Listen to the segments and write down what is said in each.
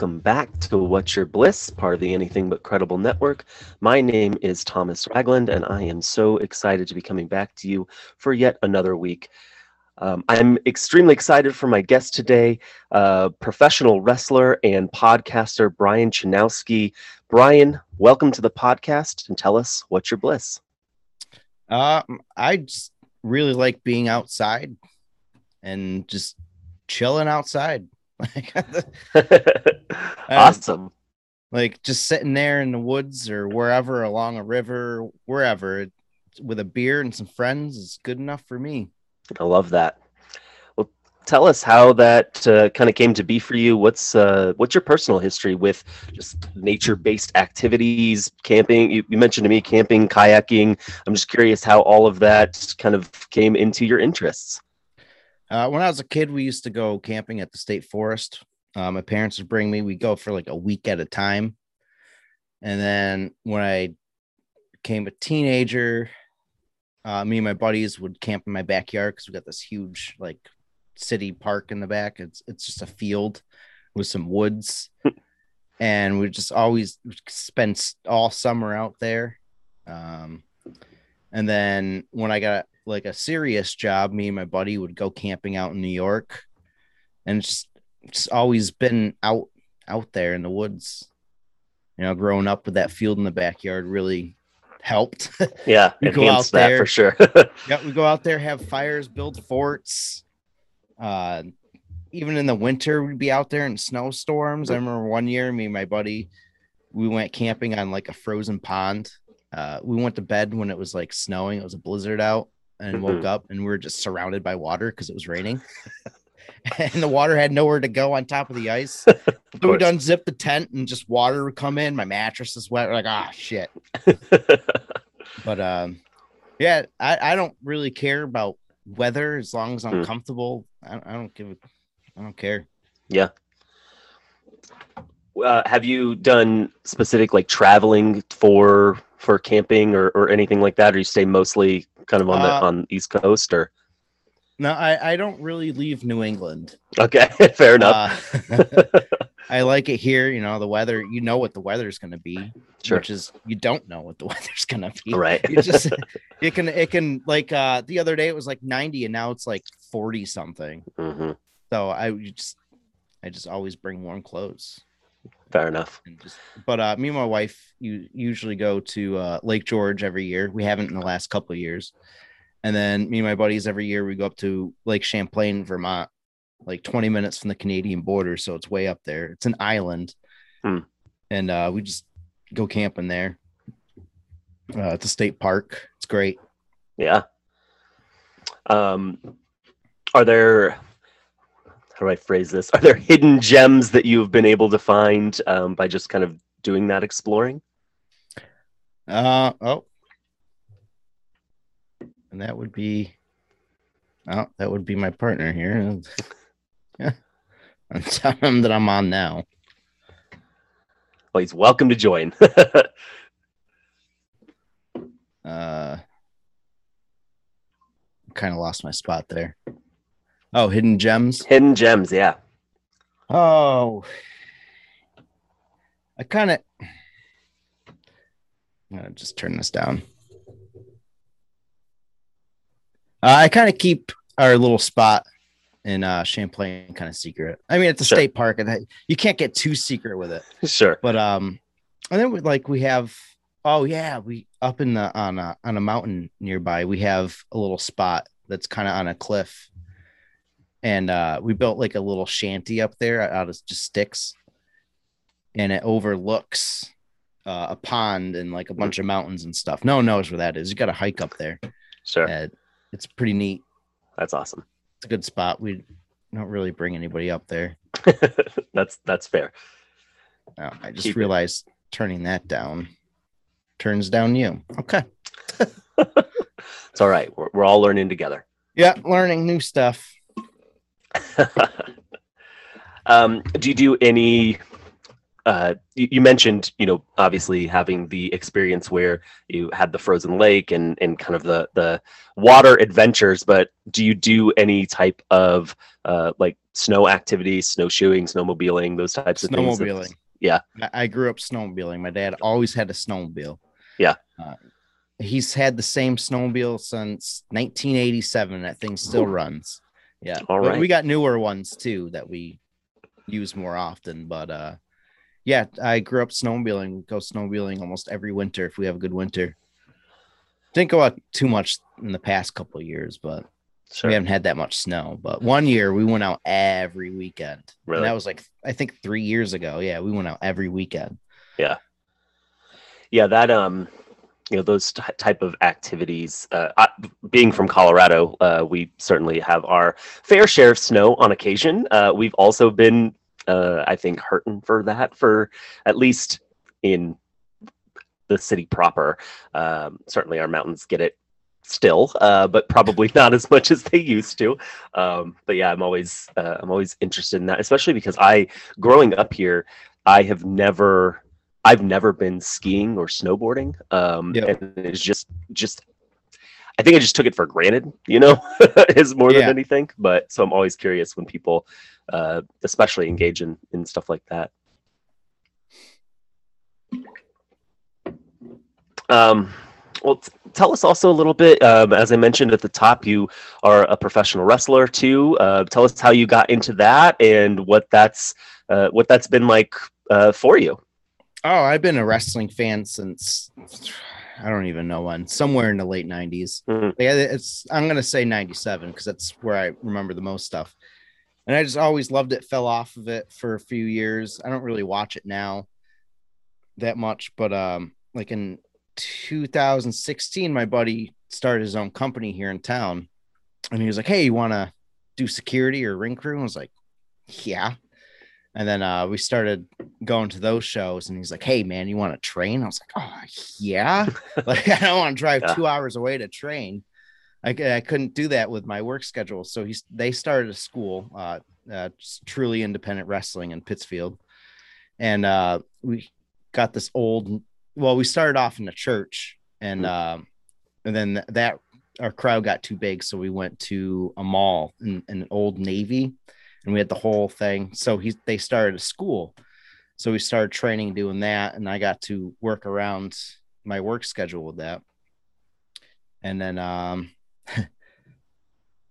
Welcome back to What's Your Bliss, part of the Anything But Credible Network. My name is Thomas Ragland, and I am so excited to be coming back to you for yet another week. Um, I'm extremely excited for my guest today, uh, professional wrestler and podcaster Brian Chanowski. Brian, welcome to the podcast and tell us what's your bliss. Uh, I just really like being outside and just chilling outside. awesome. Like just sitting there in the woods or wherever along a river, wherever with a beer and some friends is good enough for me. I love that. Well, tell us how that uh, kind of came to be for you. What's uh, what's your personal history with just nature-based activities, camping? You, you mentioned to me camping, kayaking. I'm just curious how all of that kind of came into your interests. Uh, when I was a kid, we used to go camping at the state forest. Uh, my parents would bring me. We go for like a week at a time. And then when I became a teenager, uh, me and my buddies would camp in my backyard because we got this huge like city park in the back. It's it's just a field with some woods, and we just always spent all summer out there. Um, and then when I got like a serious job, me and my buddy would go camping out in New York, and it's just, it's always been out out there in the woods. You know, growing up with that field in the backyard really helped. Yeah, we go out there for sure. yeah, we go out there, have fires, build forts. Uh, even in the winter, we'd be out there in snowstorms. I remember one year, me and my buddy, we went camping on like a frozen pond. Uh, we went to bed when it was like snowing. It was a blizzard out, and mm-hmm. woke up and we were just surrounded by water because it was raining. and the water had nowhere to go on top of the ice. so we done zip the tent and just water would come in. My mattress is wet. We're like, ah, shit. but um, yeah, I, I don't really care about weather as long as I'm mm. comfortable. I, I don't give a, I don't care. Yeah. Uh, have you done specific like traveling for for camping or, or anything like that or you stay mostly kind of on the uh, on the East Coast, or? No, I, I don't really leave New England. Okay, fair enough. Uh, I like it here. You know, the weather. You know what the weather's going to be, sure. which is you don't know what the weather's going to be. Right. You just it can it can like uh the other day it was like ninety and now it's like forty something. Mm-hmm. So I just I just always bring warm clothes. Fair enough. Just, but uh, me and my wife you usually go to uh, Lake George every year. We haven't in the last couple of years. And then me and my buddies every year we go up to Lake Champlain, Vermont, like 20 minutes from the Canadian border. So it's way up there. It's an island. Hmm. And uh, we just go camping there. Uh, it's a state park. It's great. Yeah. Um, are there how do I phrase this? Are there hidden gems that you've been able to find um, by just kind of doing that exploring? Uh oh, and that would be, oh, that would be my partner here. yeah, I'm telling him that I'm on now. Well, he's welcome to join. uh, kind of lost my spot there. Oh, hidden gems. Hidden gems, yeah. Oh, I kind of. I'm gonna just turn this down. Uh, I kind of keep our little spot in uh, Champlain kind of secret. I mean, it's a sure. state park, and you can't get too secret with it. Sure. But um, and then we, like we have. Oh yeah, we up in the on a on a mountain nearby. We have a little spot that's kind of on a cliff and uh, we built like a little shanty up there out of just sticks, and it overlooks uh, a pond and like a bunch of mountains and stuff. No one knows where that is. You got to hike up there. Sure, it's pretty neat. That's awesome. It's a good spot. We don't really bring anybody up there. that's that's fair. Oh, I just Keep realized it. turning that down turns down you. Okay. it's all right. We're, we're all learning together. Yeah, learning new stuff. um, do you do any uh, you, you mentioned, you know, obviously having the experience where you had the frozen lake and and kind of the the water adventures. But do you do any type of uh, like snow activities, snowshoeing, snowmobiling, those types of things? Snowmobiling. Yeah. I- grew up snowmobiling. My dad always had a snowmobile. Yeah. Uh, he's had the same snowmobile since 1987. That thing still runs. Yeah. All But right. We got newer ones too that we use more often. But uh yeah, I grew up snowmobiling. Go snowmobiling almost every winter if we have a good winter. Didn't go out too much in the past couple of years, but Sure. we haven't had that much snow. But one year we went out every weekend. Really? And that was like I think three years ago. Yeah, we went out every weekend. yeah Yeah, that um you know those ty- type of activities uh, I, being from colorado uh, we certainly have our fair share of snow on occasion uh, we've also been uh, i think hurting for that for at least in the city proper um, certainly our mountains get it still uh, but probably not as much as they used to um, but yeah i'm always uh, i'm always interested in that especially because i growing up here i have never I've never been skiing or snowboarding. Um, Yep. and it's just, just, I think I just took it for granted, you know, is more than anything. But so I'm always curious when people, uh, especially engage in, in stuff like that. Um, well, t- tell us also a little bit. Um, as I mentioned at the top, you are a professional wrestler too. Uh, tell us how you got into that and what that's uh, what that's been like uh, for you. Oh, I've been a wrestling fan since I don't even know when, somewhere in the late 90s. Mhm. Yeah, it's I'm gonna say 97 because that's where I remember the most stuff. And I just always loved it, fell off of it for a few years. I don't really watch it now that much, but um, like in 2016, my buddy started his own company here in town, and he was like, "Hey, you want to do security or ring crew?" And I was like, "Yeah." And then uh, we started going to those shows, and he's like, "Hey, man, you want to train?" I was like, "Oh, yeah." like I don't want to drive Yeah. two hours away to train. I couldn't do that with my work schedule. So he's they started a school, uh, uh, truly independent wrestling in Pittsfield, and uh, we got this old. Well, we started off in a church, and um, and then th- that our crowd got too big, so we went to a mall in, in Old Navy, and we had the whole thing. So he they started a school, so we started training doing that, and I got to work around my work schedule with that. And then um,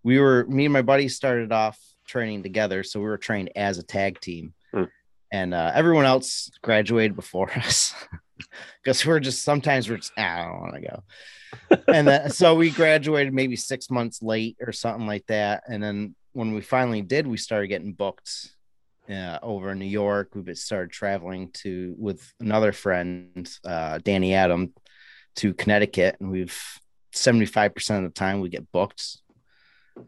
we were me and my buddy started off training together, so we were trained as a tag team, Hmm. and uh, everyone else graduated before us because we're just sometimes we're just "Ah, I don't want to go. and then so we graduated maybe six months late or something like that. And then when we finally did, we started getting booked uh, over in New York. We started traveling to with another friend, uh, Danny Adam, to Connecticut, and we've seventy five percent of the time we get booked,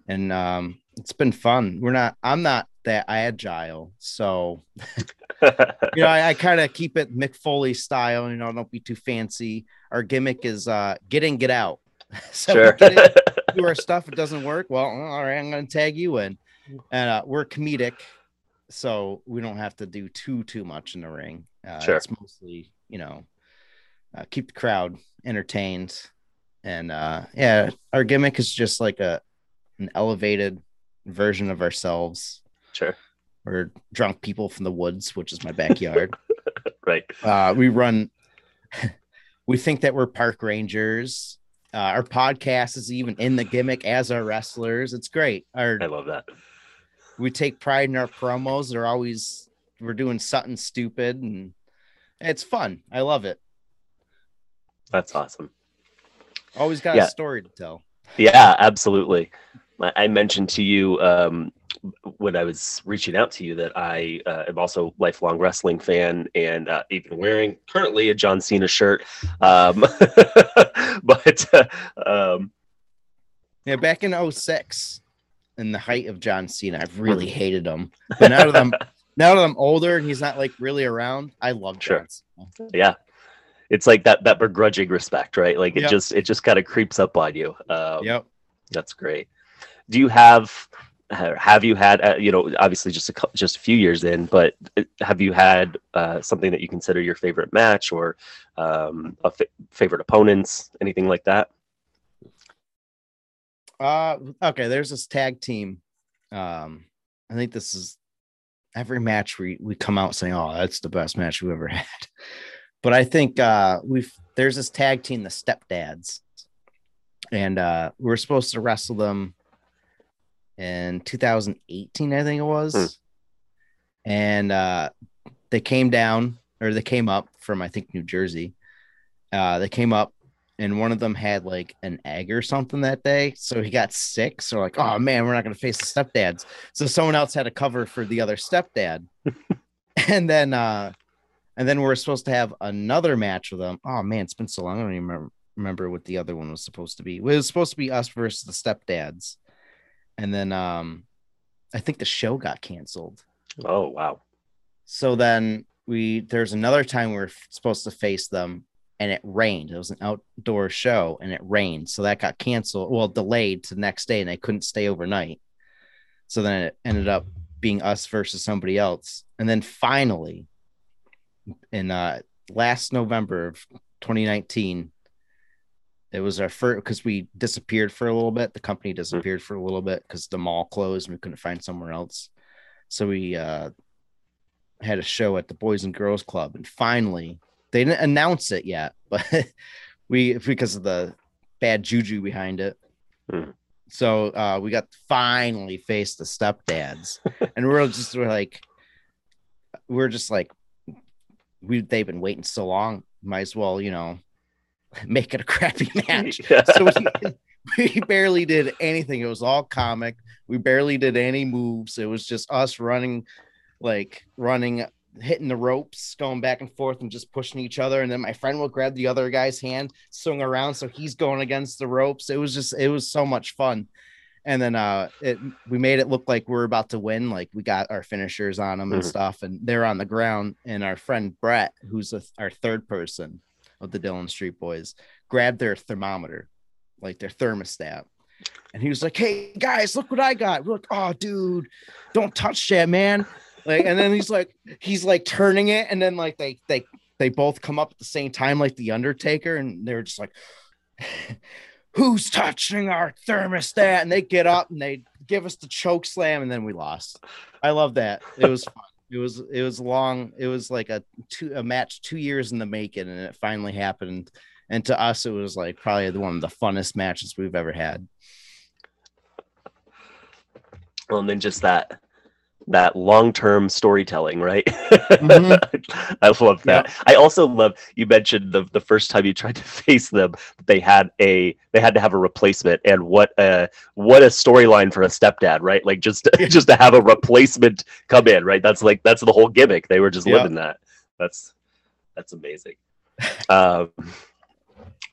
and um, it's been fun. We're not. I'm not that agile, so you know, I, I kind of keep it Mick Foley style. You know, don't be too fancy. Our gimmick is uh, get in, get out. so sure. we get do our stuff. It doesn't work. Well, all right, I'm going to tag you in. And uh, we're comedic, so we don't have to do too too much in the ring. Uh, Sure. It's mostly, you know, uh, keep the crowd entertained. And uh, yeah, our gimmick is just like a an elevated version of ourselves. sure. We're drunk people from the woods, which is my backyard. Right. uh, we run. we think that we're park rangers. Uh, our podcast is even in the gimmick as our wrestlers. It's great. Our I love that. we take pride in our promos. They're always we're doing something stupid and it's fun. I love it. That's awesome. Always got Yeah. a story to tell. Yeah, absolutely. I I mentioned to you um, when I was reaching out to you that I uh, am also a lifelong wrestling fan and uh, even wearing currently a John Cena shirt. Um, but uh, um, Yeah, back in 06, in the height of John Cena, I've really hated him. But now that I'm now that I'm older and he's not like really around, I love Sure. Yeah, it's like that that begrudging respect, right? Like it Yep. just it just kind of creeps up on you. Um, Yep. That's great. Do you have ha- have you had uh, you know obviously just a just a few years in but uh, have you had uh, something that you consider your favorite match or um, a fa- favorite opponents anything like that Uh, okay. There's this tag team. Um, I think this is every match we we come out saying, "Oh, that's the best match we've ever had." But I think uh, we've there's this tag team, the Stepdads, and uh, we're supposed to wrestle them in 2018, I think it was, Hmm. and uh, they came down or they came up from I think New Jersey. Uh, they came up and one of them had like an egg or something that day. So he got sick. So like, oh man, we're not gonna face the stepdads. So someone else had to cover for the other stepdad. and then uh and then we're supposed to have another match with them. Oh man, it's been so long. I don't even remember, remember what the other one was supposed to be. It was supposed to be us versus the stepdads. And then um I think the show got canceled. oh wow So then we there's another time we were supposed to face them and it rained. It was an outdoor show and it rained. So that got canceled, well, delayed to the next day and they couldn't stay overnight. So then it ended up being us versus somebody else. And then finally, in uh last November of 2019, it was our first because we disappeared for a little bit. The company disappeared for a little bit because the mall closed and we couldn't find somewhere else. So we uh had a show at the Boys and Girls Club, and finally they didn't announce it yet, but we because of the bad juju behind it. Hmm. So uh, we got finally face the stepdads, and we're just we're like, we're just like, we they've been waiting so long, might as well you know make it a crappy match. so we, we barely did anything. It was all comic. We barely did any moves. It was just us running, like running, hitting the ropes, going back and forth, and just pushing each other. And then my friend will grab the other guy's hand, swing around, so he's going against the ropes. It was just, it was so much fun. And then uh, it we made it look like we are about to win. Like we got our finishers on them and Mhm. stuff, and they're on the ground. And our friend Brett, who's a, our third person of the Dillon Street Boys, grabbed their thermometer, like their thermostat. And he was like, Hey guys, look what I got. We're like, oh dude, don't touch that, man. Like, and then he's like, he's like turning it, and then like they they they both come up at the same time, like the Undertaker, and they're just like, Who's touching our thermostat? And they get up and they give us the choke slam, and then we lost. I love that. It was fun. It was it was long. It was like a two a match two years in the making, and it finally happened. And to us, it was like probably the- one of the funnest matches we've ever had. well and then just that that long-term storytelling right? Mhm. i love that. I also love you mentioned the, the first time you tried to face them they had a they had to have a replacement and what a what a storyline for a stepdad right? Like just just to have a replacement come in right? That's like that's the whole gimmick. They were just Yeah. living that. That's that's amazing. Um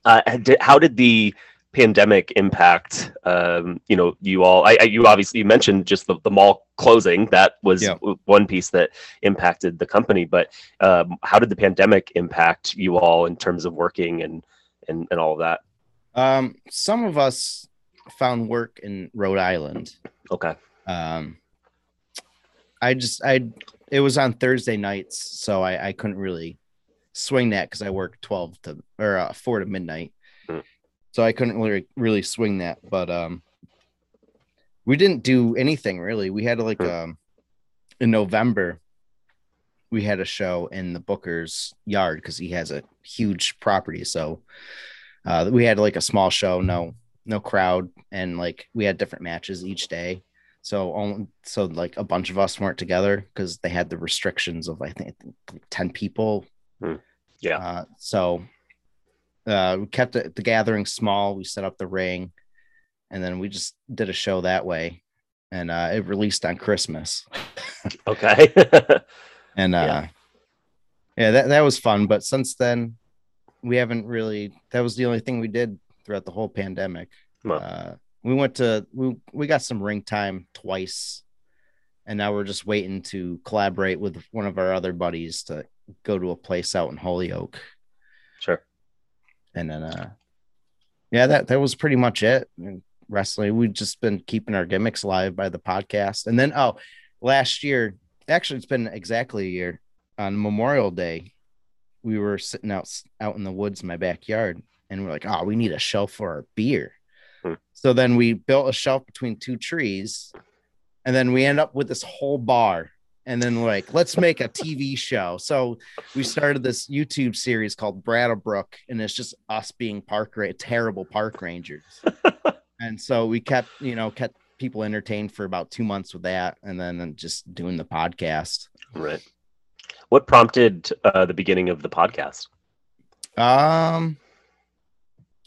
uh, did, how did the pandemic impact um you know you all I, I you obviously you mentioned just the, the mall closing that was Yeah. one piece that impacted the company but um how did the pandemic impact you all in terms of working and and, and all of that Um, some of us found work in Rhode Island. okay Um, I just I it was on Thursday nights, so I I couldn't really swing that because I work twelve to or uh, four to midnight. So I couldn't really really swing that. But um, we didn't do anything really. We had like Hmm. um in November. We had a show in the Booker's yard because he has a huge property. So uh, we had like a small show, no no crowd, and like we had different matches each day. So only so like a bunch of us weren't together because they had the restrictions of I think ten people. yeah Uh, so uh, we kept the, the gathering small. We set up the ring, and then we just did a show that way, and uh, it released on Christmas. okay And uh, Yeah. yeah, that that was fun. But since then, we haven't really. That was the only thing we did throughout the whole pandemic. Uh, we went to we we got some ring time twice, and now we're just waiting to collaborate with one of our other buddies to go to a place out in Holyoke, and then uh, yeah, that that was pretty much it. And wrestling. We've just been keeping our gimmicks alive by the podcast. And then, oh, last year, actually, it's been exactly a year on Memorial Day. We were sitting out out in the woods in my backyard, and we're like, "Oh, we need a shelf for our beer." Hmm. So then we built a shelf between two trees, and then we end up with this whole bar. And then like, let's make a TV show. So we started this YouTube series called Brattlebrook, and it's just us being park ra- terrible park rangers. and so we kept, you know, kept people entertained for about two months with that, and then just doing the podcast. Right. What prompted uh, the beginning of the podcast? Um,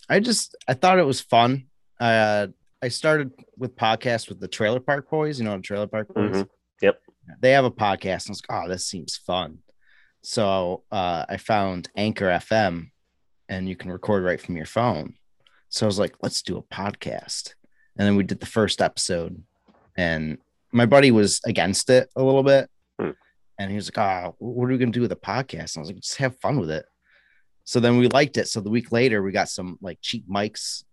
I just I thought it was fun. Uh, I started with podcasts with the Trailer Park Boys. You know, the Trailer Park Boys. Mhm. They have a podcast, and I was like, oh, this seems fun. So uh, I found Anchor FM, and you can record right from your phone. So I was like, let's do a podcast. And then we did the first episode, and my buddy was against it a little bit. Hmm. And he was like, oh, what are we going to do with a podcast? And I was like, just have fun with it. So then we liked it. So the week later, we got some like cheap mics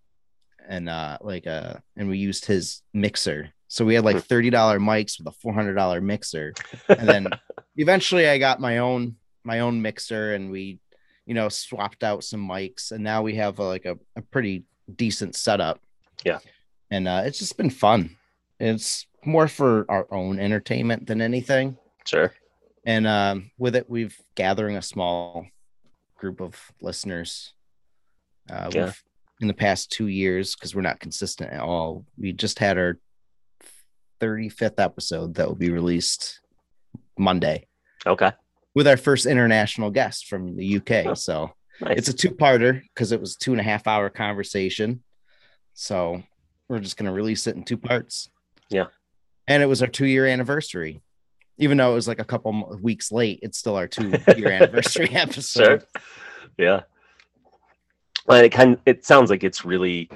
and uh like uh and we used his mixer. So we had like $30 mics with a $400 mixer. And then eventually I got my own my own mixer and we you know swapped out some mics and now we have uh, like a, a pretty decent setup. Yeah. And uh it's just been fun. It's more for our own entertainment than anything Sure. and um, with it we've gathering a small group of listeners uh, Yeah. we've- in the past two years because we're not consistent at all we just had our 35th episode that will be released monday Okay. with our first international guest from the uk so Nice. it's a two-parter because it was two and a half hour conversation so we're just going to release it in two parts Yeah. and it was our two-year anniversary even though it was like a couple weeks late it's still our two-year anniversary episode Sure. Yeah. Well, it kind it sounds like it's really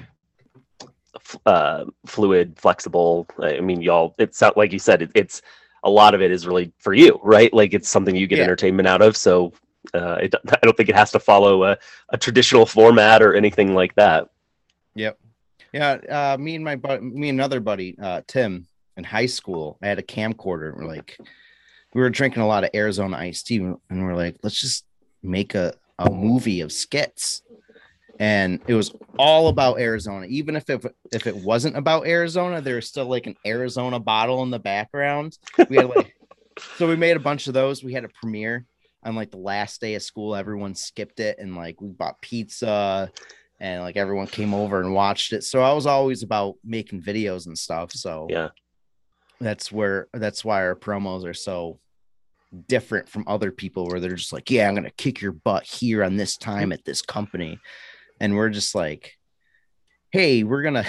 uh, fluid, flexible. I mean, y'all. It's not like you said. It, it's a lot of it is really for you, right? Like it's something you get Yeah. entertainment out of. So uh, it, I don't think it has to follow a, a traditional format or anything like that. Yep. Yeah. Uh, me and my buddy, me and another buddy, uh, Tim, in high school, I had a camcorder. And we're like, we were drinking a lot of Arizona iced tea, and we're like, let's just make a, a movie of skits. And it was all about Arizona. Even if it, if it wasn't about Arizona, there was still like an Arizona bottle in the background. We had like, so we made a bunch of those. We had a premiere on like the last day of school. Everyone skipped it, and like we bought pizza and like everyone came over and watched it. So I was always about making videos and stuff. So Yeah. that's where that's why our promos are so different from other people where they're just like, yeah, I'm gonna kick your butt here on this time at this company, and we're just like, hey, we're gonna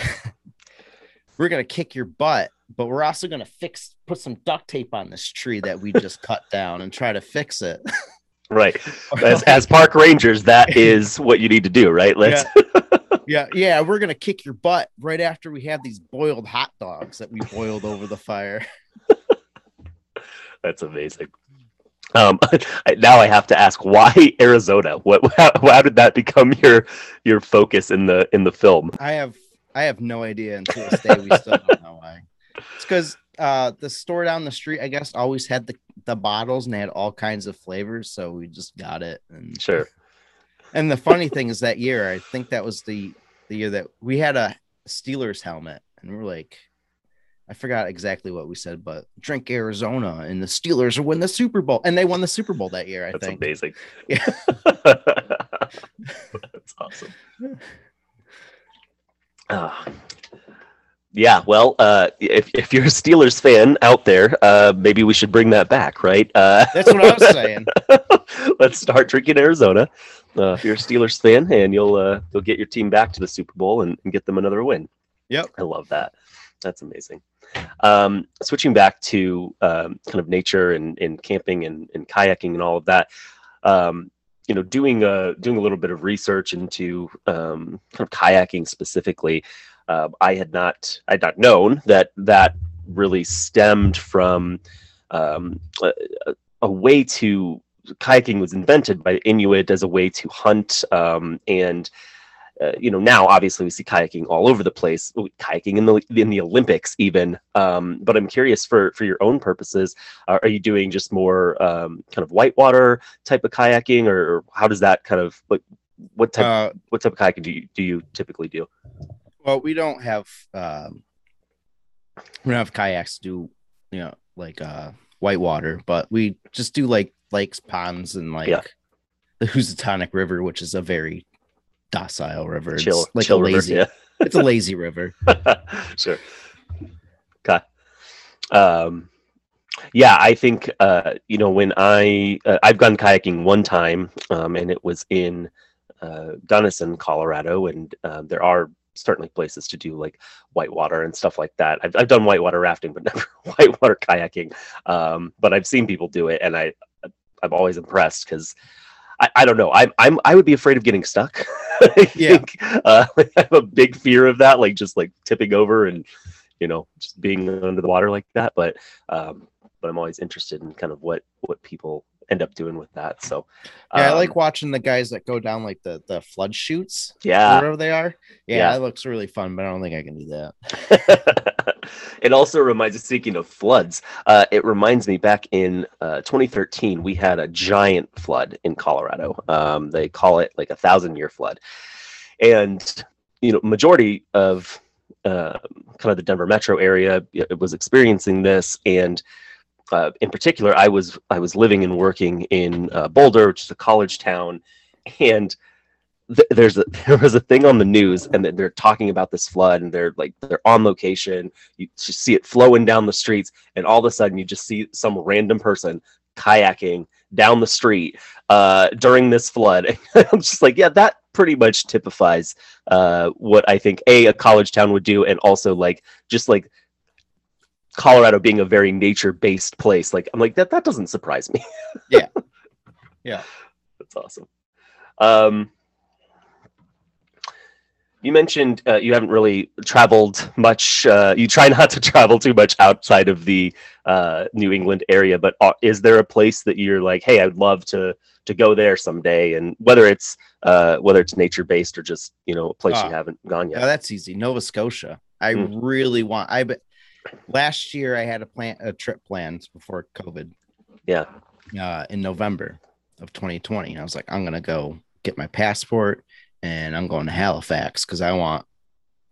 we're gonna kick your butt, but we're also gonna fix put some duct tape on this tree that we just cut down and try to fix it. Right. As, as park rangers, that is what you need to do, right? Let's. yeah, yeah, we're gonna kick your butt right after we have these boiled hot dogs that we boiled over the fire. That's amazing. Um, I- now I have to ask, why Arizona? What? How, how did that become your your focus in the in the film? I have I have no idea until this day. We still don't know why. It's because uh, the store down the street, I guess, always had the the bottles and they had all kinds of flavors, so we just got it. And Sure. and the funny thing is that year, I think that was the the year that we had a Steelers helmet, and we are like. I forgot exactly what we said, but drink Arizona and the Steelers win the Super Bowl. And they won the Super Bowl that year, I That's think. amazing. Yeah. That's awesome. Ah. yeah, well, uh, if, if you're a Steelers fan out there, uh, maybe we should bring that back, right? Uh, That's what I was saying. let's start drinking Arizona. Uh, if you're a Steelers fan, and you'll uh, you'll get your team back to the Super Bowl and, and get them another win. Yep. I love that. That's amazing. Um, switching back to um, kind of nature and, and camping and, and kayaking and all of that. Um, you know, doing a doing a little bit of research into um, kind of kayaking specifically. Uh, I had not I had not known that that really stemmed from um, a, a- way to kayaking was invented by Inuit as a way to hunt um, and uh, you know now obviously we see kayaking all over the place kayaking in the in the olympics even um, but i'm curious for for your own purposes are, are you doing just more um, kind of whitewater type of kayaking or, or how does that kind of like what type Uh, what type of kayaking do you do you typically do well, we don't have um, we don't have kayaks to do, you know, like uh whitewater, but we just do like lakes, ponds, and like Yeah. the Housatonic River, which is a very docile river. chill it's like chill a river, lazy, it's a lazy river. sure. Okay. Um yeah i think uh you know when i uh, i've gone kayaking one time um and it was in uh gunnison colorado and um, there are certainly places to do like whitewater and stuff like that. I've, I've done whitewater rafting but never whitewater kayaking. Um but i've seen people do it and i i'm always impressed because I, I don't know. I'm I'm I would be afraid of getting stuck. I Yeah. think, uh, I have a big fear of that, like just like tipping over and you know just being under the water like that. But um, but I'm always interested in kind of what what people end up doing with that. So Yeah, I um, like watching the guys that go down like the the flood chutes, yeah. wherever they are. Yeah, Yeah. that looks really fun, but I don't think I can do that. it also reminds me, speaking of floods, uh, it reminds me back in uh, 2013, we had a giant flood in Colorado. Um, they call it like a thousand year flood. And, you know, majority of uh, kind of the Denver metro area it was experiencing this. And uh, in particular, I was I was living and working in uh, Boulder, which is a college town, and th- there's a, there was a thing on the news, and they're talking about this flood, and they're like they're on location. You just see it flowing down the streets, and all of a sudden, you just see some random person kayaking down the street uh, during this flood. I'm just like, yeah, that pretty much typifies uh, what I think a a college town would do, and also like just like Colorado being a very nature based place. Like I'm like that that doesn't surprise me. Yeah. Yeah. That's awesome. Um you mentioned uh, you haven't really traveled much. Uh, you try not to travel too much outside of the uh, New England area, but uh, is there a place that you're like, hey, I'd love to to go there someday? And whether it's uh, whether it's nature based or just you know a place Ah. you haven't gone Yeah, yet. that's easy. Nova Scotia. I Hmm. really want. I last year I had a plan a trip planned before COVID. Yeah. Uh, in November of 2020, and I was like, I'm gonna go get my passport, and I'm going to Halifax because I want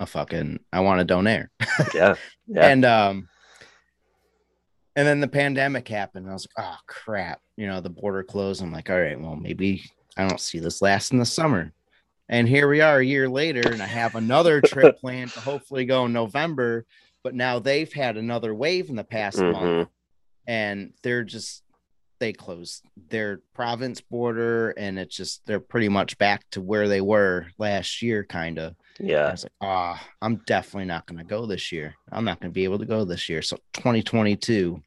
a fucking I want a donaire. Yeah, yeah. And um, and then the pandemic happened. I was like, oh crap, you know, the border closed. I'm like, all right, well, maybe I don't see this last in the summer. And here we are a year later, and I have another trip planned to hopefully go in November. But now they've had another wave in the past month, Mhm. and they're just they closed their province border, and it's just they're pretty much back to where they were last year, kind of. Yeah. I was like, ah, I'm definitely not going to go this year. I'm not going to be able to go this year. So 2022,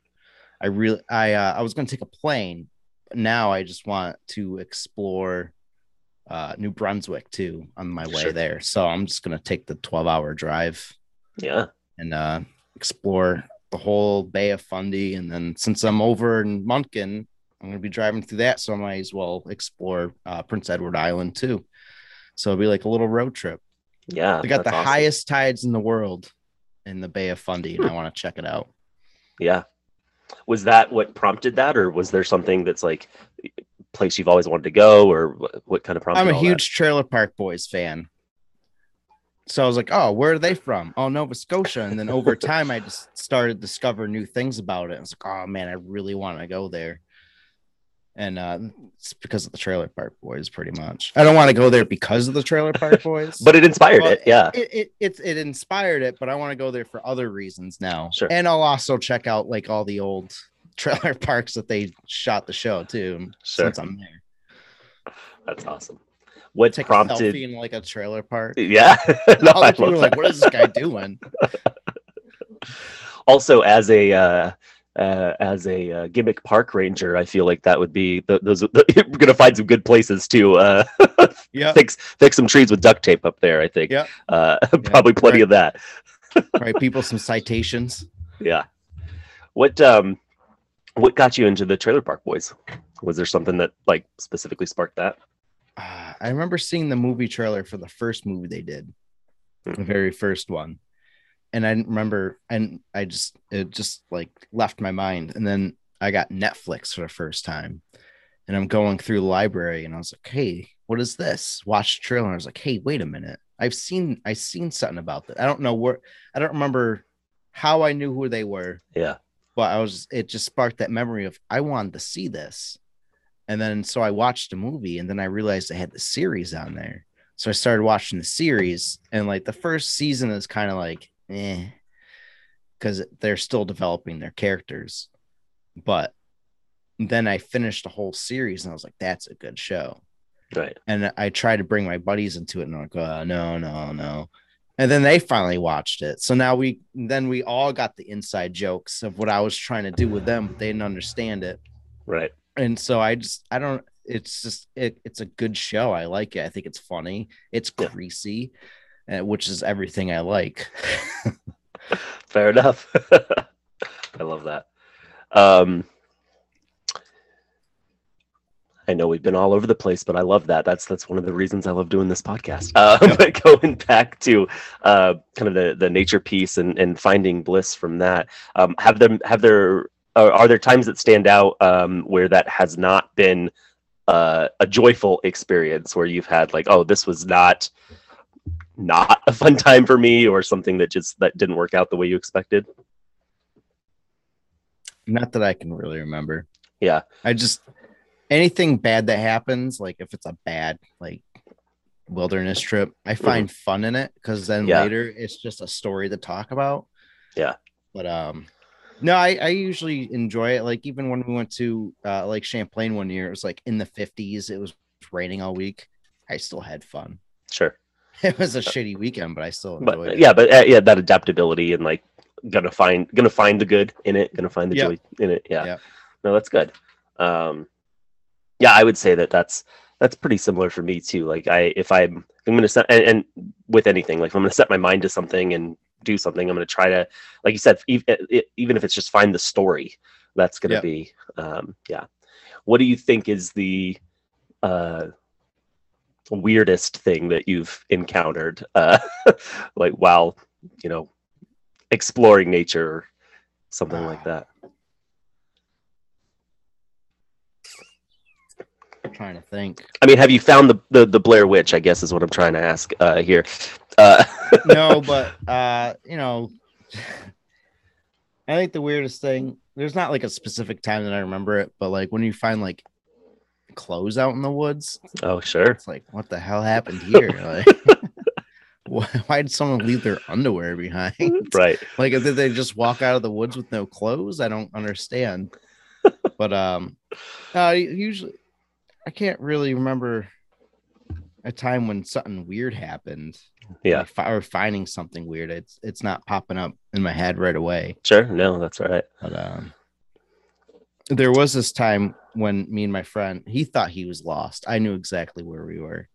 I really, I, uh, I was going to take a plane, but now I just want to explore uh, New Brunswick too on my way Sure. there. So I'm just going to take the 12 hour drive yeah. And uh, explore the whole Bay of Fundy. And then since I'm over in Moncton, I'm going to be driving through that. So I might as well explore uh, Prince Edward Island too. So it'll be like a little road trip. Yeah, They got the awesome. highest tides in the world in the Bay of Fundy, and I want to check it out. Yeah. Was that what prompted that, or was there something that's like place you've always wanted to go, or what, kind of prompted? I'm a all that? huge Trailer Park Boys fan. So I was like, oh, where are they from? Oh, Nova Scotia. And then over time, I just started discover new things about it. I was like, oh man, I really want to go there. And uh, it's because of the Trailer Park Boys, pretty much. I don't want to go there because of the Trailer Park Boys. but it inspired it. Yeah, it, it it it inspired it, but I want to go there for other reasons now. Sure. And I'll also check out like all the old trailer parks that they shot the show too. Sure. Since I'm there, that's awesome. What take prompted? in like a trailer park. Yeah, no, all I people are like, "What is this guy doing?" also as a uh, uh, as a uh, gimmick park ranger, I feel like that would be th- those. you're gonna find some good places to uh, Yeah, fix fix some trees with duct tape up there. I think. Yeah. Uh, probably plenty right. of that. right. People some citations. Yeah. What um, what got you into the Trailer Park Boys? Was there something that like specifically sparked that? Uh, I remember seeing the movie trailer for the first movie they did, the Mhm. very first one, and I remember, and I just it just like left my mind, and then I got Netflix for the first time, and I'm going through the library, and I was like, hey, what is this? Watch the trailer, and I was like, hey, wait a minute, I've seen I seen something about that. I don't know where, I don't remember how I knew who they were, Yeah. but I was it just sparked that memory of I wanted to see this. And then so I watched a movie and then I realized they had the series on there. So I started watching the series and like the first season is kind of like eh because they're still developing their characters. But then I finished the whole series and I was like, that's a good show. Right. And I tried to bring my buddies into it and I'm like, oh, no, no, no. And then they finally watched it. So now we then we all got the inside jokes of what I was trying to do with them, but they didn't understand it. Right. And so I just I don't it's just it, it's a good show. I like it. I think it's funny. It's greasy, uh, which is everything I like. Fair enough. I love that. Um, I know we've been all over the place, but I love that. That's that's one of the reasons I love doing this podcast. Uh, But going back to uh, kind of the the nature piece and and finding bliss from that, um, have them have there uh, are there times that stand out um, where that has not been uh, a joyful experience where you've had like, oh, this was not not a fun time for me or something that just that didn't work out the way you expected Not that I can really remember. Yeah. I just anything bad that happens, like if it's a bad like wilderness trip, I find fun in it because then Mm-hmm. Yeah. later it's just a story to talk about. Yeah. But um no, I, I usually enjoy it. Like even when we went to uh like Champlain one year, it was like in the 50s, it was raining all week. I still had fun. sure It was a shitty weekend, but I still enjoyed but it. yeah but uh, yeah that adaptability and like gonna find gonna find the good in it gonna find the Yeah. joy in it yeah Yeah. no that's good um yeah i would say that that's that's pretty similar for me too like i if i'm i'm gonna set and, and with anything like if i'm gonna set my mind to something and do something i'm gonna try to like you said even, even if it's just find the story that's gonna Yeah. be um yeah what do you think is the uh weirdest thing that you've encountered uh like while you know exploring nature or something like that I'm trying to think. i mean have you found the the, the blair witch i guess is what i'm trying to ask uh here uh no, but uh, you know, I think the weirdest thing there's not like a specific time that I remember it, but like when you find like clothes out in the woods, oh sure it's like what the hell happened here? Like, why, why did someone leave their underwear behind? right like did they just walk out of the woods with no clothes? I don't understand. But um, uh, usually I can't really remember a time when something weird happened yeah like, fi- or finding something weird. It's it's not popping up in my head right away. sure no that's all right But um, there was this time when me and my friend he thought he was lost. I knew exactly where we were,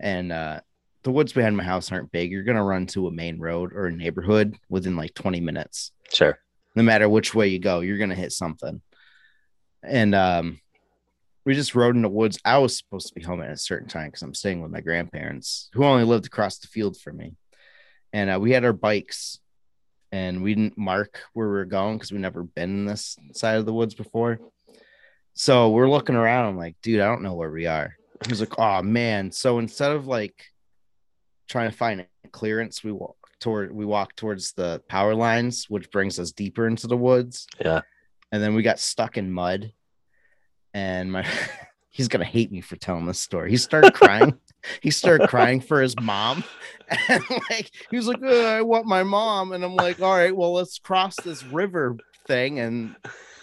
and uh, the woods behind my house aren't big. You're gonna run to a main road or a neighborhood within like 20 minutes. sure No matter which way you go, you're gonna hit something. And um, we just rode in the woods. I was supposed to be home at a certain time because I'm staying with my grandparents, who only lived across the field from me. And uh, we had our bikes, and we didn't mark where we were going because we never been in this side of the woods before. So we're looking around. I'm like, dude, I don't know where we are. He was like, oh man. So instead of like trying to find a clearance, we walk toward we walk towards the power lines, which brings us deeper into the woods. Yeah. And then we got stuck in mud. And my he's gonna hate me for telling this story. He started crying. he started crying for his mom. And like he was like, I want my mom. And I'm like, all right, well, let's cross this river thing. And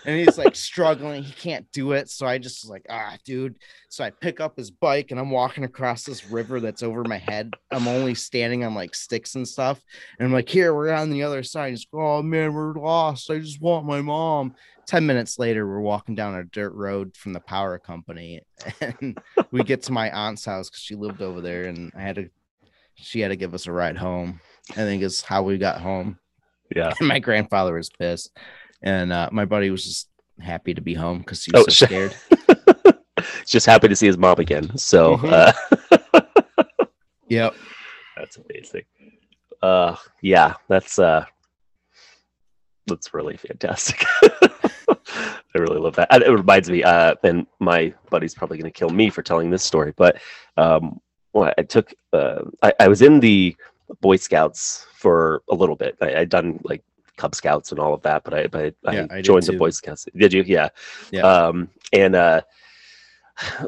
and he's like struggling. He can't do it. So I just was like, ah, dude. So I pick up his bike and I'm walking across this river that's over my head. I'm only standing on like sticks and stuff. And I'm like, here, we're on the other side. He's like, oh man, we're lost. I just want my mom. 10 minutes later, we're walking down a dirt road from the power company. And we get to my aunt's house because she lived over there. And I had to, she had to give us a ride home. I think is how we got home. yeah And my grandfather was pissed. And uh, my buddy was just happy to be home because he was Oh, so scared. just happy to see his mom again. So Mhm. uh, Yep. that's amazing. Uh, yeah, that's uh, that's really fantastic. I really love that. It reminds me, uh, and my buddy's probably going to kill me for telling this story, but um, well, I took, uh, I, I was in the Boy Scouts for a little bit. I, I'd done like Cub Scouts and all of that, but I, but I, Yeah, I joined the. Boy Scouts. Did you? Yeah. Yeah. Um, and uh,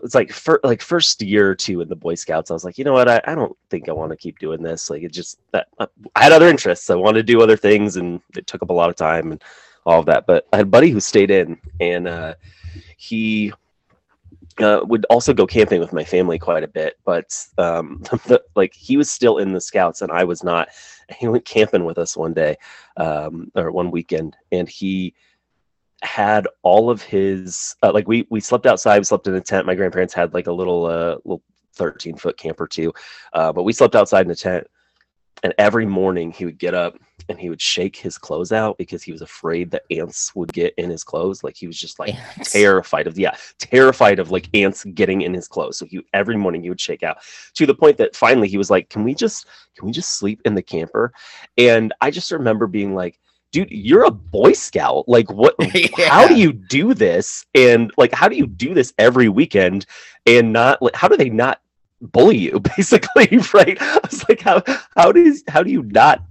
it's like for like first year or two in the Boy Scouts, I was like, you know what, I, I don't think I want to keep doing this. Like it just that I had other interests. I wanted to do other things, and it took up a lot of time and all of that. But I had a buddy who stayed in, and uh, he uh, would also go camping with my family quite a bit. But um, the, like he was still in the Scouts, and I was not. He went camping with us one day, um, or one weekend, and he had all of his uh, like we we slept outside we slept in a tent my grandparents had like a little uh little 13 foot camper too uh but we slept outside in a tent and every morning he would get up and he would shake his clothes out because he was afraid that ants would get in his clothes. Like he was just like Ants. terrified of yeah terrified of like ants getting in his clothes. So he every morning he would shake out to the point that finally he was like can we just can we just sleep in the camper? And i just remember being like dude you're a boy scout. Like what how do you do this? And like how do you do this every weekend and not like how do they not bully you? Basically right? I was like how how does how do you not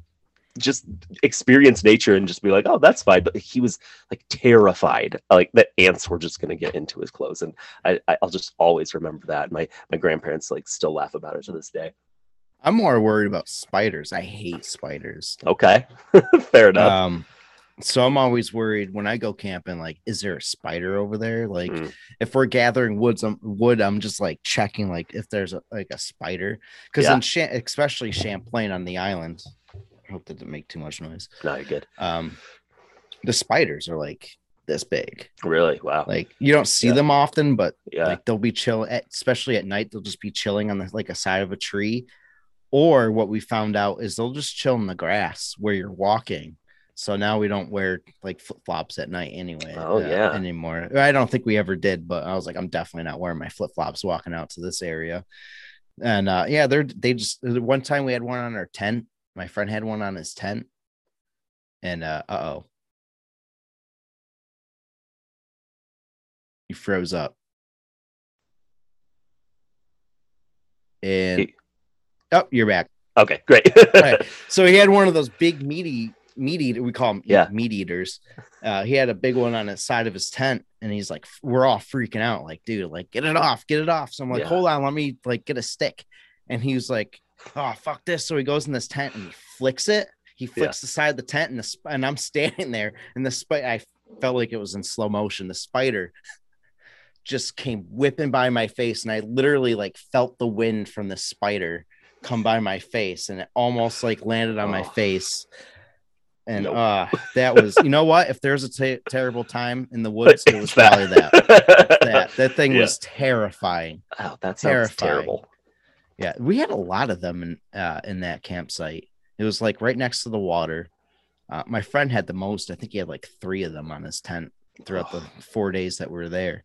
just experience nature and just be like oh that's fine but he was like terrified like that ants were just going to get into his clothes and I, i'll just always remember that my my grandparents like still laugh about it to this day I'm more worried about spiders. I hate spiders. okay fair enough Um, so I'm always worried when I go camping. Like, is there a spider over there? Like, Mm. if we're gathering woods, I'm, wood, I'm just like checking like if there's a, like a spider. Because Yeah. in especially Champlain on the island, hope that didn't make too much noise. no you're good. Um, the spiders are like this big. really? Wow. Like you don't see Yeah. them often, but yeah. like they'll be chill at, especially at night they'll just be chilling on the like a side of a tree. Or what we found out is they'll just chill in the grass where you're walking. So now we don't wear like flip-flops at night anyway uh, Oh, yeah. anymore. I don't think we ever did but i was like i'm definitely not wearing my flip-flops walking out to this area. And uh yeah they're they just one time we had one on our tent my friend had one on his tent and uh uh-oh. He froze up. And oh you're back. Okay great. Right. so he had one of those big meaty meat eater we call them Yeah. meat eaters. Uh he had a big one on the side of his tent and he's like we're all freaking out. Like dude like get it off get it off. So i'm like Yeah. hold on let me like get a stick. And he was like oh fuck this so he goes in this tent and he flicks it he flicks the side of the tent and the sp- and i'm standing there and the spider i felt like it was in slow motion the spider just came whipping by my face and i literally like felt the wind from the spider come by my face and it almost like landed on my Oh. face and Nope. uh that was you know what if there's a te- terrible time in the woods it was that. probably that that that thing Yeah. was terrifying oh that sounds Terrifying. terrible yeah we had a lot of them in uh in that campsite. It was like right next to the water. Uh, my friend had the most. I think he had like three of them on his tent throughout the four days that we were there.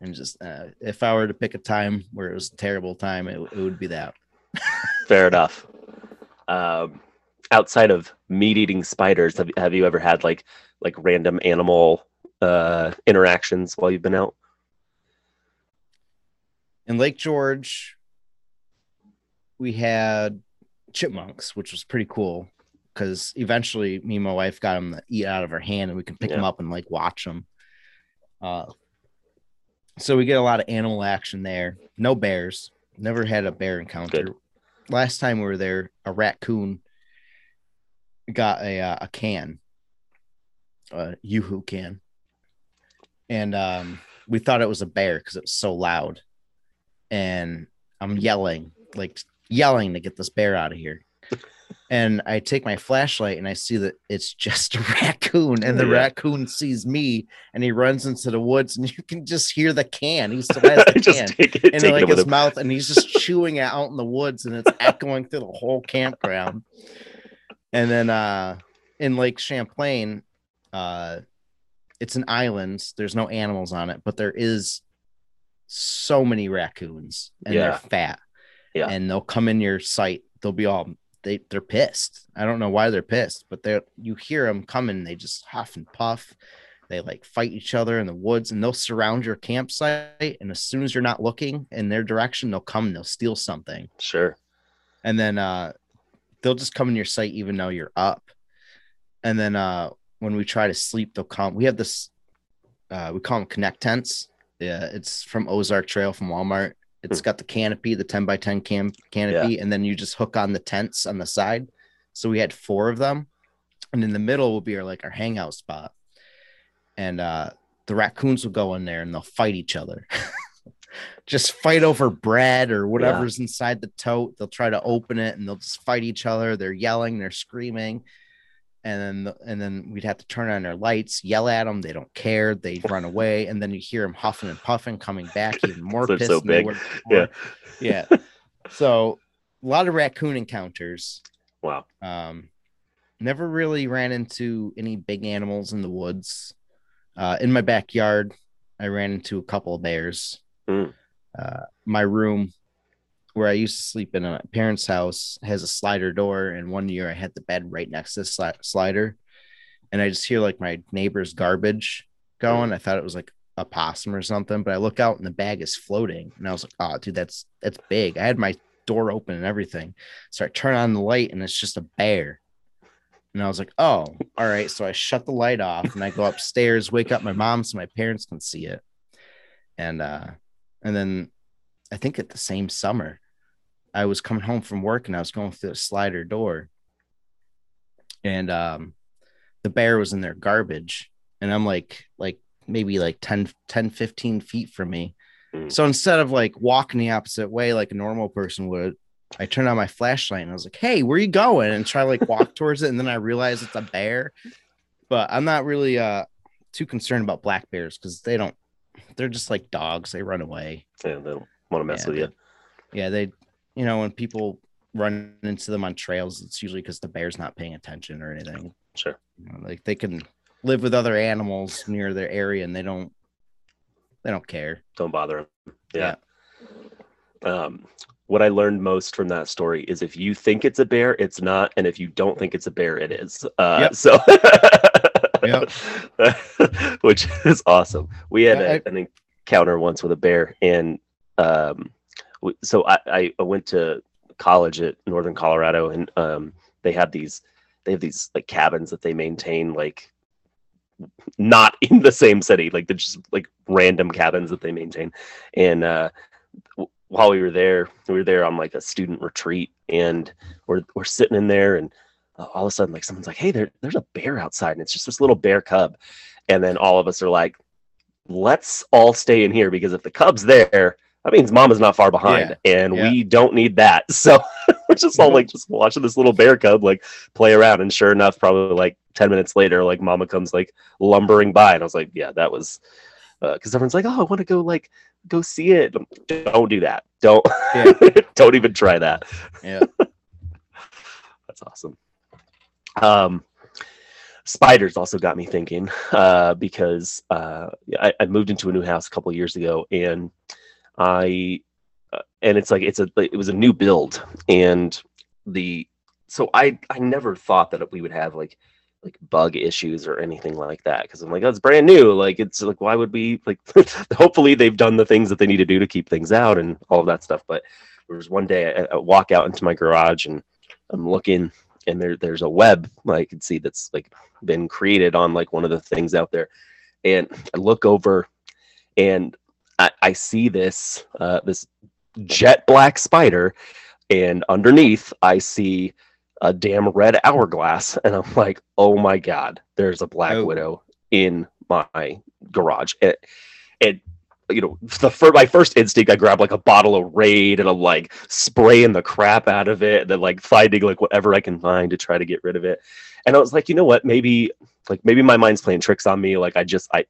And just uh, if i were to pick a time where it was a terrible time it, it would be that. Fair enough. Um outside of meat eating spiders have, have you ever had like like random animal uh interactions while you've been out? In Lake George, we had chipmunks, which was pretty cool because eventually me and my wife got them to eat out of our hand and we can pick them up and like watch them. Uh, so we get a lot of animal action there. No bears. Never had a bear encounter. Good. Last time we were there, a raccoon got a uh, a can, a yoo-hoo can, and um, we thought it was a bear because it was so loud and I'm yelling, like yelling to get this bear out of here. And I take my flashlight and I see that it's just a raccoon, and the Yeah. raccoon sees me and he runs into the woods, and you can just hear the can. He still has the can it, in like his him. mouth, and he's just chewing it out in the woods, and it's echoing through the whole campground. And then uh in Lake Champlain, uh it's an island. There's no animals on it, but there is so many raccoons and Yeah. they're fat. Yeah. And they'll come in your site. They'll be all they they're pissed. I don't know why they're pissed, but they're you hear them coming. They just huff and puff. They like fight each other in the woods, and they'll surround your campsite. And as soon as you're not looking in their direction, they'll come. and They'll steal something, Sure. and then uh, they'll just come in your site even though you're up. And then uh, when we try to sleep, they'll come. We have this. Uh, we call them connect tents. Yeah, it's from Ozark Trail from Walmart. It's got the canopy, the 10 by 10 cam canopy, and then you just hook on the tents on the side. So we had four of them. And in the middle will be our like our hangout spot. And uh the raccoons will go in there and they'll fight each other. just fight over bread or whatever's inside the tote. They'll try to open it and they'll just fight each other. They're yelling, they're screaming. And then, and then we'd have to turn on their lights, yell at them. They don't care. They'd run away, and then you hear them huffing and puffing, coming back even more pissed. so big. before. yeah. So a lot of raccoon encounters. Wow. Um, never really ran into any big animals in the woods. Uh, in my backyard, I ran into a couple of bears. Mm. Uh, my room, where I used to sleep in my parents' house, has a slider door. And one year I had the bed right next to the sli- slider. And I just hear like my neighbor's garbage going. I thought it was like a possum or something, but I look out and the bag is floating. And I was like, oh, dude, that's that's big. I had my door open and everything. So I turn on the light and it's just a bear. And I was like, oh, all right. So I shut the light off and I go upstairs, wake up my mom so my parents can see it. And uh and then I think at the same summer, I was coming home from work and I was going through the slider door. And um the bear was in their garbage. And I'm like, like maybe like 10, 10, 15 feet from me. Mm. So instead of like walking the opposite way like a normal person would, I turned on my flashlight and I was like, "Hey, where are you going?" And try to like walk towards it, and then I realized it's a bear. But I'm not really uh too concerned about black bears because they don't. They're just like dogs; they run away. Yeah, they don't want to mess Yeah, with you. Yeah, they. You know, when people run into them on trails, it's usually because the bear's not paying attention or anything. Sure. You know, like they can live with other animals near their area, and they don't. They don't care. Don't bother them. Yeah. Um, what I learned most from that story is if you think it's a bear, it's not, and if you don't think it's a bear, it is. Uh, Yep. So, Yep. which is awesome. We had I- a, an encounter once with a bear, and um, so I, I went to college at Northern Colorado, and um, they had these they have these like cabins that they maintain like not in the same city like they're just like random cabins that they maintain. And uh while we were there we were there on like a student retreat and we're we're sitting in there and uh, all of a sudden like someone's like hey there, there's a bear outside and it's just this little bear cub. And then all of us are like let's all stay in here because if the cub's there that means mama's not far behind and Yeah. we don't need that. So we're just all like just watching this little bear cub like play around. And sure enough probably like 10 minutes later like mama comes like lumbering by. And i was like yeah that was because everyone's like oh i want to go like go see it. Don't do that. Don't Yeah. don't even try that. Yeah. that's awesome. Um spiders also got me thinking uh because uh I, I moved into a new house a couple years ago and i uh, and it's like it's a it was a new build and the so i i never thought that we would have like like bug issues or anything like that because i'm like that's brand new. Like it's like why would we like hopefully they've done the things that they need to do to keep things out and all of that stuff but there was one day I, I walk out into my garage and i'm looking and there there's a web I can see that's like been created on like one of the things out there and i look over and i, I see this uh, this jet black spider and underneath i see a damn red hourglass and i'm like oh my god there's a black Oh. widow in my garage. And, and you know the fir- my first instinct i grab like a bottle of raid and i'm like spraying the crap out of it and then like finding like whatever i can find to try to get rid of it. And i was like you know what? Maybe like maybe my mind's playing tricks on me. Like i just i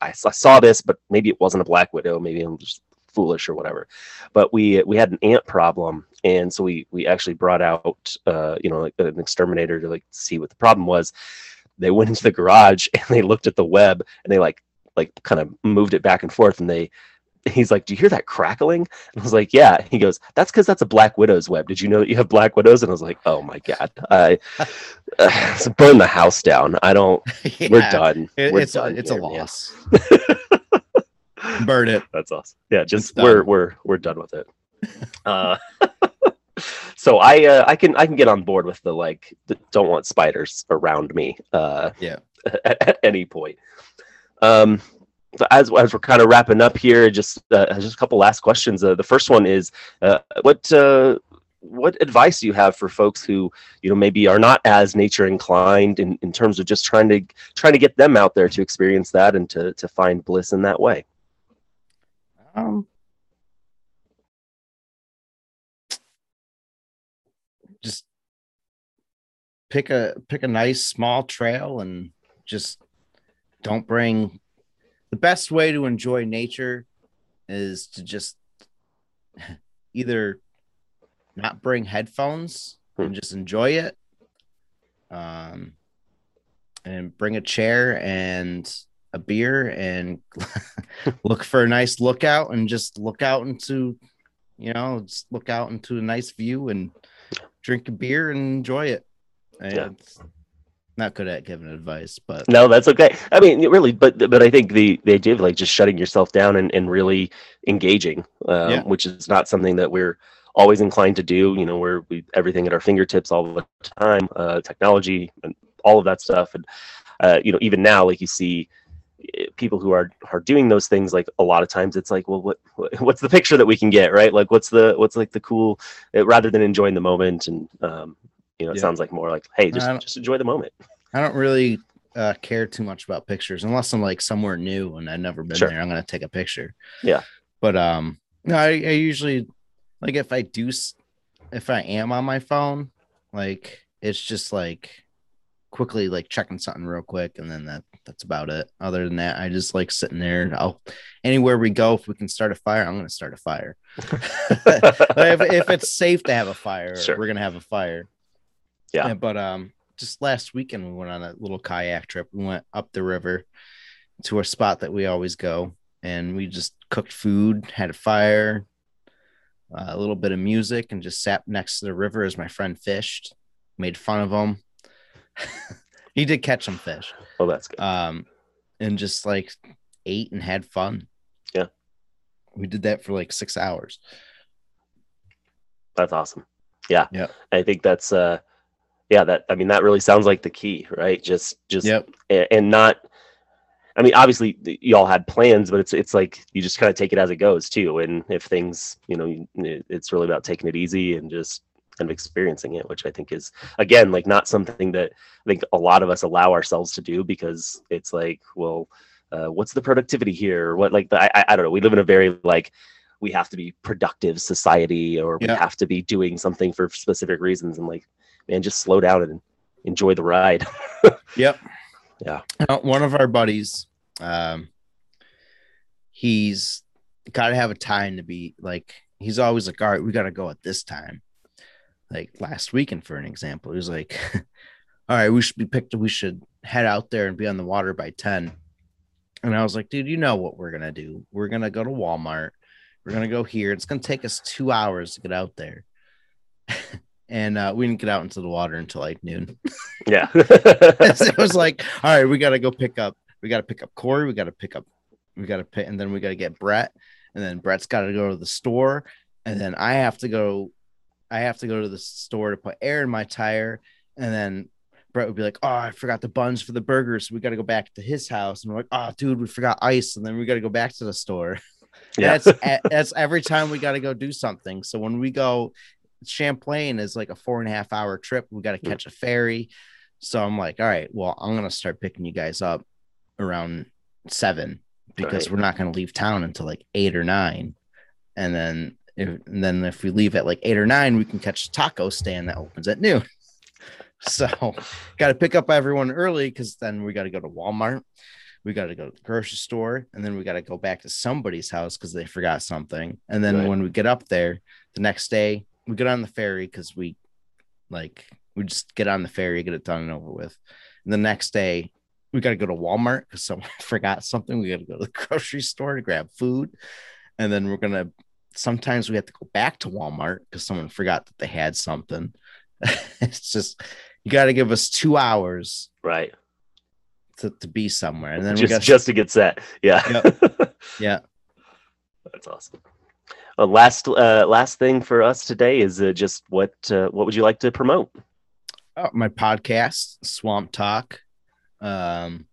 i, saw this but maybe it wasn't a black widow maybe i'm just foolish or whatever. But we we had an ant problem and so we we actually brought out uh you know like an exterminator to like see what the problem was. They went into the garage and they looked at the web and they like like kind of moved it back and forth and they he's like, "Do you hear that crackling?" And I was like, "Yeah." He goes, "That's because that's a black widow's web. Did you know that you have black widows?" And I was like, "Oh my god, I uh, so burn the house down. I don't. Yeah, We're done. it- We're it's done a, it's a here, man." loss. Burn it. That's awesome. Yeah, just we're we're we're done with it. Uh, so I uh, I can I can get on board with the like the, don't want spiders around me. Uh, Yeah. At, at any point. Um, as as we're kind of wrapping up here, just uh, just a couple last questions. Uh, the first one is, uh, what uh, what advice do you have for folks who you know maybe are not as nature inclined in, in terms of just trying to trying to get them out there to experience that and to to find bliss in that way? Um, just pick a pick a nice small trail and just don't bring the best way to enjoy nature is to just either not bring headphones and just enjoy it um and bring a chair and a beer and look for a nice lookout and just look out into you know just look out into a nice view and drink a beer and enjoy it and Yeah. Not good at giving advice but No, that's okay. I mean, really, but but I think the the idea of like just shutting yourself down and, and really engaging, um, Yeah. which is not something that we're always inclined to do. You know, we're we everything at our fingertips all the time, uh, technology and all of that stuff, and uh, you know, even now, like you see eh, people who are are doing those things like a lot of times it's like well what, what what's the picture that we can get right like what's the what's like the cool eh, rather than enjoying the moment and um you know it Yeah. sounds like more like hey just just enjoy the moment i don't really uh, care too much about pictures unless i'm like somewhere new and i've never been Sure. there i'm gonna take a picture Yeah. but um no I, I usually like if i do if i am on my phone like it's just like quickly like checking something real quick and then that that's about it other than that i just like sitting there i'll anywhere we go if we can start a fire i'm gonna start a fire if, if it's safe to have a fire Sure. we're gonna have a fire Yeah. but um just last weekend we went on a little kayak trip we went up the river to a spot that we always go and we just cooked food had a fire uh, a little bit of music and just sat next to the river as my friend fished made fun of him he did catch some fish Oh, that's good um and just like ate and had fun Yeah. we did that for like six hours That's awesome. Yeah. Yeah. I think that's uh yeah, that I mean that really sounds like the key, right? Just just yep and not I mean obviously you all had plans, but it's it's like you just kind of take it as it goes too. And if things, you know, it's really about taking it easy and just kind of experiencing it, which I think is again like not something that I think a lot of us allow ourselves to do because it's like, well, uh, what's the productivity here? What like the, I I- I don't know. We live in a very like we have to be productive society or we have to be doing something for specific reasons and like man just slow down and enjoy the ride Yep. Yeah. One of our buddies, um, he's got to have a time to be like, he's always like, all right, we got to go at this time. Like last weekend, for an example, he was like, all right, we should be picked, we should head out there and be on the water by 10. And I was like, dude, you know what we're going to do? We're going to go to Walmart. We're going to go here. It's going to take us two hours to get out there. And uh, we didn't get out into the water until like noon. yeah it was like, all right, we got to go pick up. We got to pick up Corey. We got to pick up. We got to pick, and then we got to get Brett, and then Brett's got to go to the store, and then I have to go. I have to go to the store to put air in my tire, and then Brett would be like, "Oh, I forgot the buns for the burgers. So we got to go back to his house." And we're like, "Oh, dude, we forgot ice," and then we got to go back to the store. yeah That's that's every time we got to go do something. So when we go, Champlain is like a four and a half hour trip. We got to hmm. catch a ferry. So I'm like, all right, well, I'm gonna start picking you guys up around seven because Right. we're not gonna leave town until like eight or nine, and then if and then if we leave at like eight or nine, we can catch a taco stand that opens at noon. So got to pick up everyone early because then we got to go to Walmart. We got to go to the grocery store and then we got to go back to somebody's house because they forgot something. And then Right. when we get up there the next day, we get on the ferry because we like we just get on the ferry, get it done and over with. And the next day, we got to go to Walmart because someone forgot something. We got to go to the grocery store to grab food. and then we're gonna. Sometimes we have to go back to Walmart because someone forgot that they had something. it's just you got to give us two hours Right. to, to be somewhere, and then we just got just to get set. Yeah. yeah. That's awesome. Uh, last uh, last thing for us today is uh, just what uh, what would you like to promote? Oh, my podcast, Swamp Talk. Um,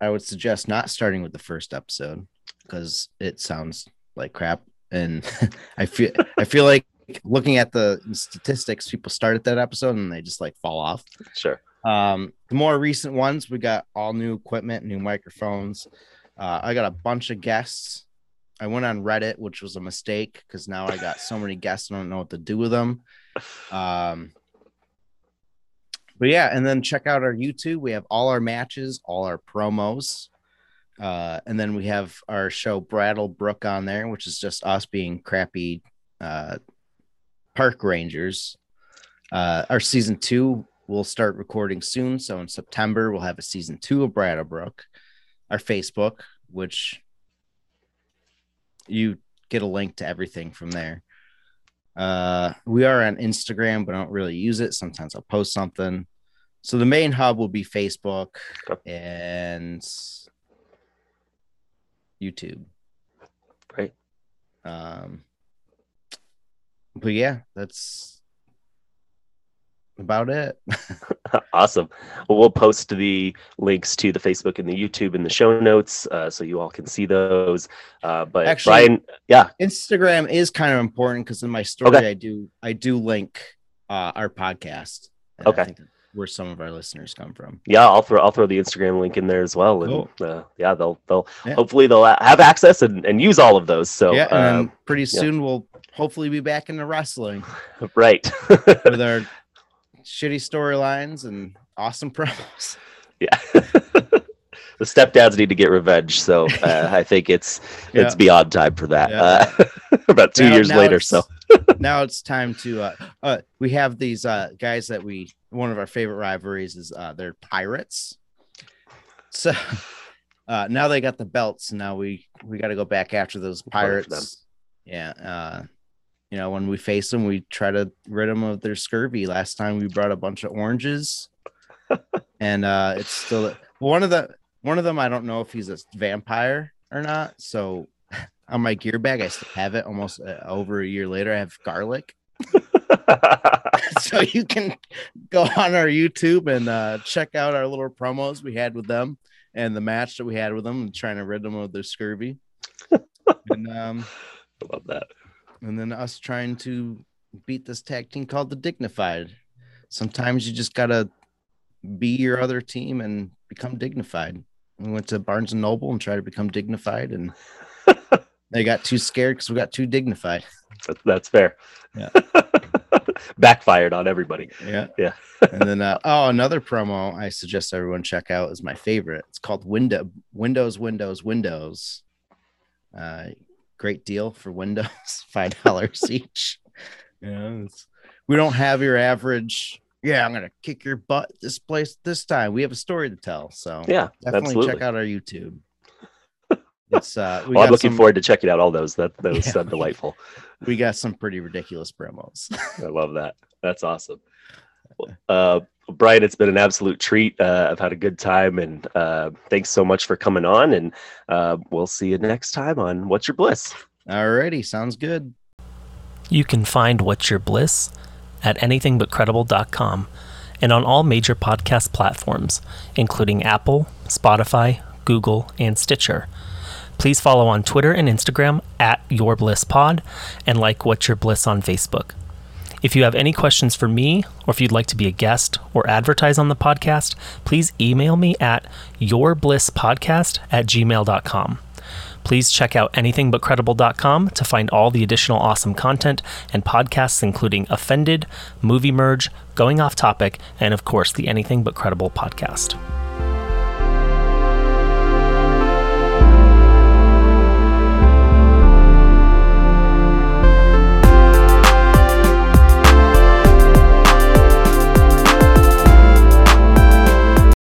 I would suggest not starting with the first episode because it sounds like crap, and I feel I feel like looking at the statistics, people start at that episode and they just like fall off. Sure. Um, the more recent ones, we got all new equipment, new microphones. Uh, I got a bunch of guests. I went on Reddit, which was a mistake because now I got so many guests, I don't know what to do with them. Um, but yeah, and then check out our YouTube. We have all our matches, all our promos. Uh, and then we have our show Brattle Brook on there, which is just us being crappy uh, park rangers. Uh, our season two will start recording soon. So in September, we'll have a season two of Brattlebrook. Our Facebook, which you get a link to everything from there. Uh, we are on Instagram, but I don't really use it. Sometimes I'll post something. So the main hub will be Facebook Okay. and YouTube. Right. Um, but yeah, that's about it. awesome. Well, we'll post the links to the Facebook and the YouTube in the show notes, uh, so you all can see those. Uh, but Actually- Brian, yeah, Instagram is kind of important because in my story Okay. I do I do link uh, our podcast. Okay. think where some of our listeners come from. yeah, I'll throw I'll throw the Instagram link in there as well, and Cool. uh, yeah, they'll they'll Yeah. hopefully they'll have access and, and use all of those. So yeah, and uh, pretty soon we'll hopefully be back into wrestling right, with our shitty storylines and awesome promos. yeah. the stepdads need to get revenge, so uh, I think it's it's beyond time for that. Yeah. Uh, about two Now- years now later, so now it's time to uh, uh we have these uh guys that we one of our favorite rivalries is uh they're pirates so uh now they got the belts and now we we got to go back after those pirates yeah uh you know when we face them we try to rid them of their scurvy last time we brought a bunch of oranges and uh it's still one of the one of them i don't know if he's a vampire or not so on my gear bag i still have it almost uh, over a year later i have garlic so you can go on our YouTube and uh, check out our little promos we had with them and the match that we had with them and trying to rid them of their scurvy. and um, I love that. And then us trying to beat this tag team called the Dignified. Sometimes you just gotta be your other team and become dignified. We went to Barnes and Noble and tried to become dignified, and they got too scared because we got too dignified. That's fair. Yeah. Backfired on everybody. Yeah. Yeah. and then uh, oh, another promo I suggest everyone check out is my favorite. It's called Window Windows Windows Windows. Uh, great deal for Windows, five dollars each. Yeah, we don't have your average. Yeah, I'm gonna kick your butt this place this time. We have a story to tell, so Yeah, definitely absolutely. check out our YouTube. It's uh, we Well, I'm looking some, forward to checking out all those. That those Yeah. sound delightful. we got some pretty ridiculous promos. I love that. That's awesome. Uh, Brian, it's been an absolute treat. Uh, I've had a good time, and uh, thanks so much for coming on. And uh, we'll see you next time on What's Your Bliss. Alrighty, sounds good. You can find What's Your Bliss at anythingbutcredible.com and on all major podcast platforms, including Apple, Spotify, Google, and Stitcher. Please follow on Twitter and Instagram at Your Bliss Pod and like What's Your Bliss on Facebook. If you have any questions for me, or if you'd like to be a guest or advertise on the podcast, please email me at yourblisspodcast at gmail.com. Please check out anythingbutcredible.com to find all the additional awesome content and podcasts, including Offended, Movie Merge, Going Off Topic, and of course, the Anything But Credible podcast.